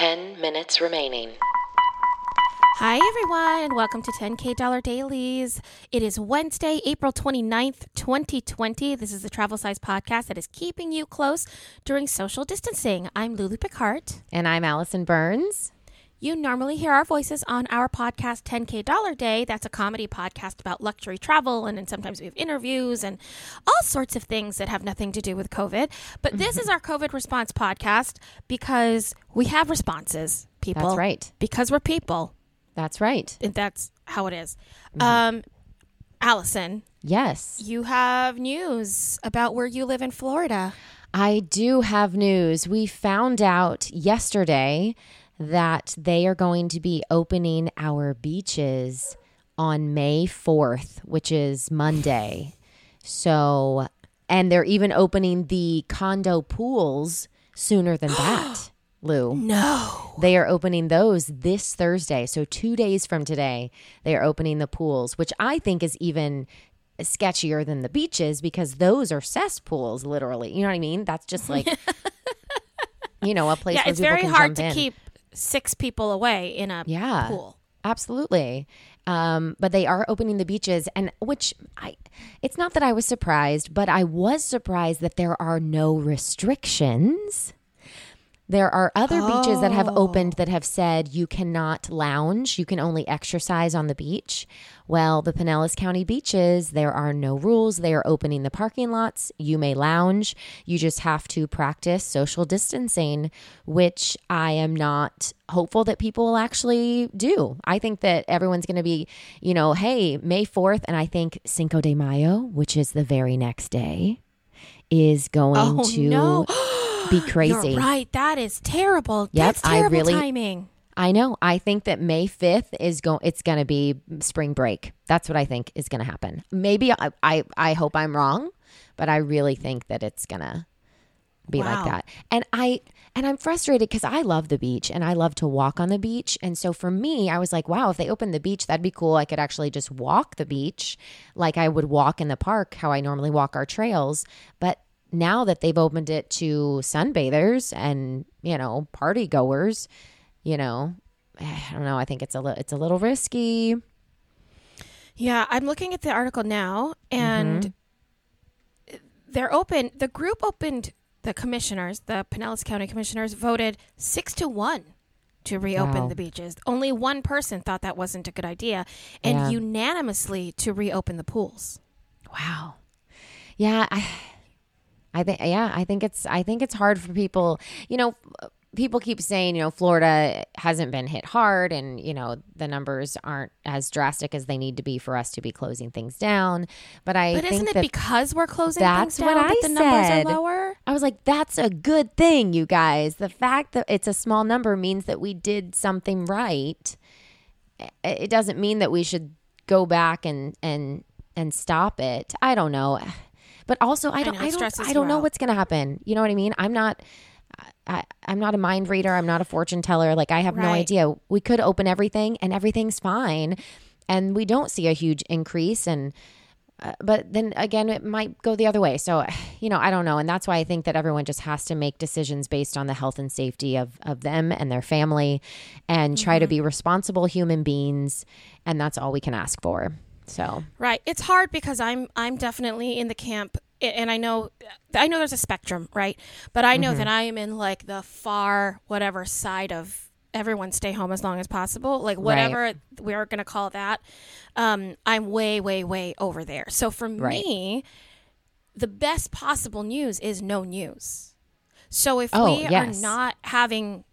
10 minutes remaining. Hi, everyone. Welcome to 10K Dollar Dailies. It is Wednesday, April 29th, 2020. This is the travel size podcast that is keeping you close during social distancing. I'm Lulu Picard. And I'm Allison Burns. You normally hear our voices on our podcast 10K Dollar Day. That's a comedy podcast about luxury travel, and then sometimes we have interviews and all sorts of things that have nothing to do with COVID. But this is our COVID response podcast because we have responses, people. That's right. Because we're people. That's right. And that's how it is. Um, Allison, Yes. you have news about where you live in Florida. I do have news. We found out yesterday that they are going to be opening our beaches on May 4th, which is Monday. So, and they're even opening the condo pools sooner than that, Lou. No. They are opening those this Thursday. So, two days from today, they are opening the pools, which I think is even sketchier than the beaches because those are cesspools, literally. You know what I mean? That's just like, you know, a place Yeah, where it's people very can hard to in. keep six people away in a Yeah. pool. Absolutely. Um, but they are opening the beaches and which I it's not that I was surprised, but I was surprised that there are no restrictions. There are other beaches that have oh. opened that have said you cannot lounge, you can only exercise on the beach. Well, the Pinellas County beaches, there are no rules. They are opening the parking lots. You may lounge. You just have to practice social distancing, which I am not hopeful that people will actually do. I think that everyone's going to be, you know, hey, May 4th, and I think Cinco de Mayo, which is the very next day, is going Oh, to no. Oh, be crazy. You're right. That is terrible. Yep, That's I terrible really- timing. I know. I think that May 5th is going it's going to be spring break. That's what I think is going to happen. Maybe I, I I hope I'm wrong, but I really think that it's going to be Wow. like that. And I and I'm frustrated cuz I love the beach and I love to walk on the beach. And so for me, I was like, wow, if they open the beach, that'd be cool. I could actually just walk the beach like I would walk in the park how I normally walk our trails. But now that they've opened it to sunbathers and, you know, party goers, you know, I don't know. I think it's a li- it's a little risky. Yeah, I'm looking at the article now, and Mm-hmm. they're open. The group opened. The commissioners, the Pinellas County commissioners, voted six to one to reopen Wow. the beaches. Only one person thought that wasn't a good idea, and Yeah. unanimously to reopen the pools. Wow. Yeah, I I think yeah, I think it's I think it's hard for people. You know, people keep saying, you know, Florida hasn't been hit hard and, you know, the numbers aren't as drastic as they need to be for us to be closing things down. But I But think isn't it because we're closing That's things what down I that the numbers said. are lower? I was like, that's a good thing, you guys. The fact that it's a small number means that we did something right. It doesn't mean that we should go back and and and stop it. I don't know. But also, I don't. know, I, don't. I don't know out. what's going to happen. You know what I mean? I'm not. I, I'm not a mind reader. I'm not a fortune teller. Like I have no idea. We could open everything and everything's fine, and we don't see a huge increase. And uh, but then again, it might go the other way. So you know, I don't know, and that's why I think that everyone just has to make decisions based on the health and safety of of them and their family, and try to be responsible human beings. And that's all we can ask for. So Right. It's hard because I'm I'm definitely in the camp and I know I know there's a spectrum, right? But I know that I am in like the far whatever side of everyone stay home as long as possible, like whatever we're going to call that. Um I'm way way way over there. So for Right. me, the best possible news is no news. So if Oh, we yes. are not having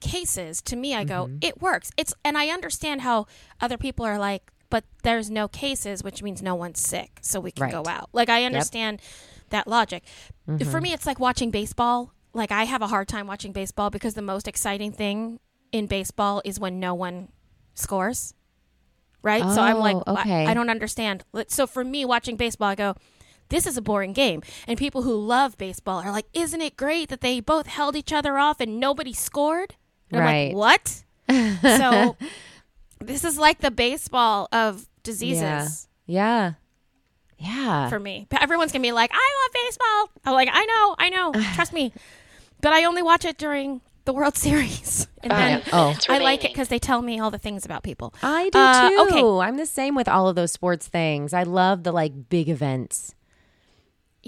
cases, to me I go, it works. It's and I understand how other people are like, but there's no cases, which means no one's sick, so we can Right. go out. Like I understand that logic. For mm-hmm. me it's like watching baseball. Like I have a hard time watching baseball because the most exciting thing in baseball is when no one scores. Right? so I'm like Oh, I- I don't understand. So for me watching baseball I go this is a boring game. And people who love baseball are like, isn't it great that they both held each other off and nobody scored? And Right. I'm like, what? so this is like the baseball of diseases yeah, yeah. for me. But Everyone's gonna be like, I love baseball. I'm like, I know, I know, trust me. But I only watch it during the World Series, and Five then Oh. minutes I like it because they tell me all the things about people. I do Uh, too. okay. I'm the same with all of those sports things. I love the like big events.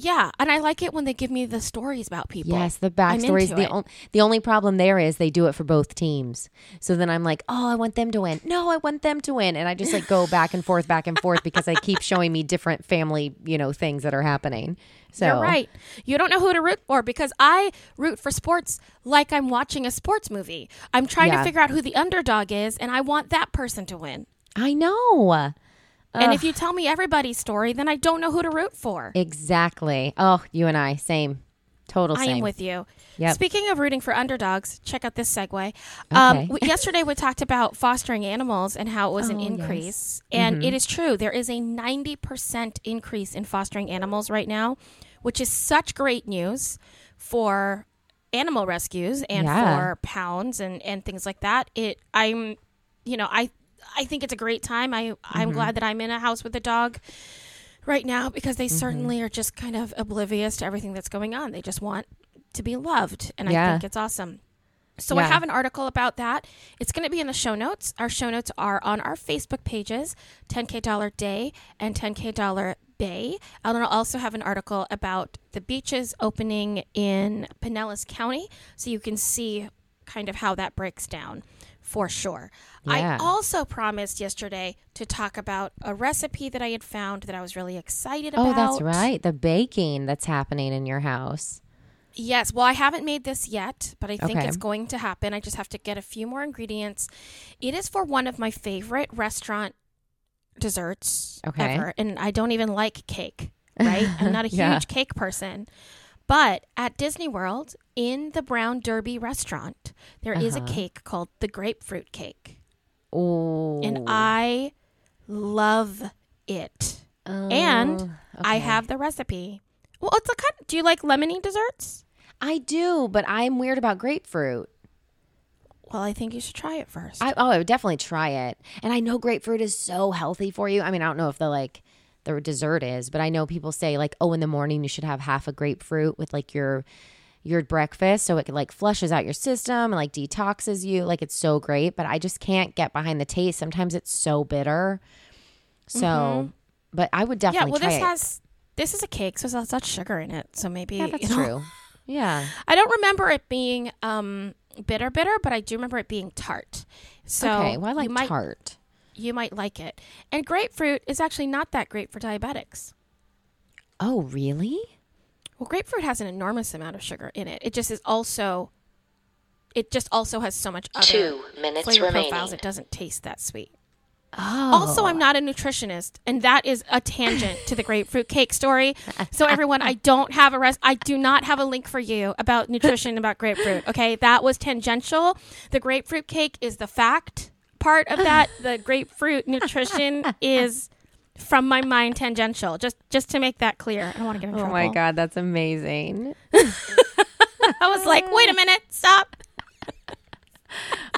Yeah, and I like it when they give me the stories about people. Yes, the backstories. The, on, the only problem there is they do it for both teams. So then I'm like, oh, I want them to win. No, I want them to win, and I just like go back and forth, back and forth because they keep showing me different family, you know, things that are happening. So You're right. You don't know who to root for because I root for sports like I'm watching a sports movie. I'm trying Yeah. to figure out who the underdog is, and I want that person to win. I know And if you tell me everybody's story, then I don't know who to root for. exactly. Oh, you and I, same, total I am with you. Yep. Speaking of rooting for underdogs, check out this segue. Um, Okay. we, yesterday we talked about fostering animals and how it was an Oh, yes. Mm-hmm. increase, and it is true. There is a ninety percent increase in fostering animals right now, which is such great news for animal rescues and Yeah. for pounds and and things like that. It I'm, you know, I I think it's a great time. I I'm Mm-hmm. glad that I'm in a house with a dog right now because Mm-hmm. they certainly are just kind of oblivious to everything that's going on. They just want to be loved, and I think it's awesome. So I have an article about that. It's going to be in the show notes. Our show notes are on our Facebook pages, 10K Dollar Day and 10K Dollar Bay. And I'll also have an article about the beaches opening in Pinellas County, so you can see kind of how that breaks down for sure. Yeah. I also promised yesterday to talk about a recipe that I had found that I was really excited oh, about. Oh, that's right. The baking that's happening in your house. Yes. Well, I haven't made this yet, but I think Okay. it's going to happen. I just have to get a few more ingredients. It is for one of my favorite restaurant desserts Okay. ever, and I don't even like cake, right? I'm not a huge Yeah. cake person. But at Disney World, in the Brown Derby restaurant, there is a Uh-huh. cake called the grapefruit cake. Oh, And I love it. and I have the recipe. Well, it's a kind. Do you like lemony desserts? I do, but I'm weird about grapefruit. Well, I think you should try it first. I, oh, I would definitely try it. And I know grapefruit is so healthy for you. I mean, I don't know if the like the dessert is, but I know people say like, oh, in the morning you should have half a grapefruit with like your your breakfast, so it like flushes out your system and like detoxes you. Like it's so great. But I just can't get behind the taste. Sometimes it's so bitter. So, but I would Mm-hmm. yeah, definitely well, this it. has this is a cake, so there's such sugar in it. So maybe yeah, that's you know. true. Yeah. I don't remember it being um, bitter, bitter, but I do remember it being tart. So okay. Well, I like might, tart. You might like it. And grapefruit is actually not that great for diabetics. Oh, really? Well, grapefruit has an enormous amount of sugar in it. It just is also. It just also has so much other Two minutes flavor remaining. profiles. It doesn't taste that sweet. Oh. Also, I'm not a nutritionist, and that is a tangent to the grapefruit cake story. So, everyone, I don't have a res- I do not have a link for you about nutrition about grapefruit. Okay, that was tangential. The grapefruit cake is the fact part of that. The grapefruit nutrition is from my mind tangential. Just just to make that clear. I don't want to get in trouble. Oh my god, that's amazing. I was like, wait a minute, stop.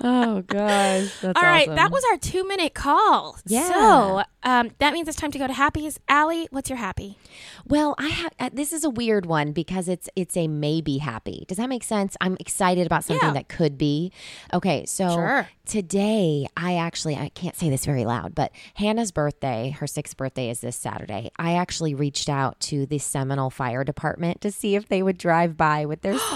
Oh gosh, that's All right, awesome. that was our two minute call. Yeah. So um, that means it's time to go to Happy's. Allie, what's your happy? Well, I have. Uh, this is a weird one because it's it's a maybe happy. Does that make sense? I'm excited about something Yeah. that could be. Okay, so Sure. today I actually I can't say this very loud, but Hannah's birthday, her sixth birthday is this Saturday. I actually reached out to the Seminole Fire Department to see if they would drive by with their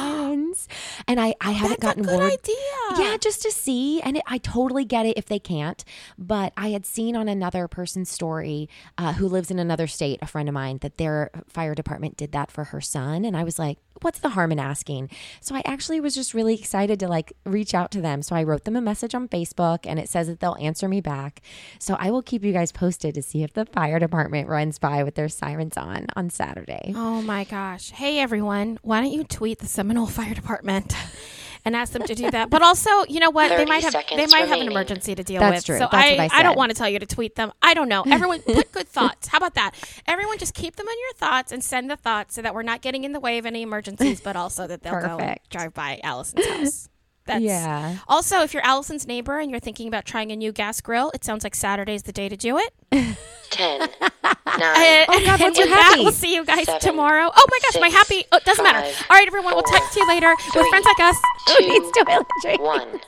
sirens, and I I haven't That's a gotten good word. idea. Yeah, just to see. And it, I totally get it if they can't. But I had seen on another person's story uh, who lives in another state, a friend of mine, that their fire department did that for her son. And I was like, what's the harm in asking? So I actually was just really excited to like reach out to them. So I wrote them a message on Facebook and it says that they'll answer me back. So I will keep you guys posted to see if the fire department runs by with their sirens on on Saturday. Oh my gosh. Hey everyone, why don't you tweet the Seminole Fire Department and ask them to do that? But also, you know what? They might have they seconds might have an emergency to deal That's with. true. So That's I, what I I don't want to tell you to tweet them. I don't know. Everyone put good thoughts. How about that? Everyone just keep them in your thoughts and send the thoughts so that we're not getting in the way of any emergencies, but also that they'll go and drive by Allison's house. That's Yeah. Also, if you're Allison's neighbor and you're thinking about trying a new gas grill, it sounds like Saturday's the day to do it. 10, And, Oh, God, what's your and that, happy? we'll see you guys Seven, tomorrow. Oh my gosh, my happy. Oh, it doesn't matter. All right, everyone, we'll four, text you later with three, friends like us. Who needs toiletry? one.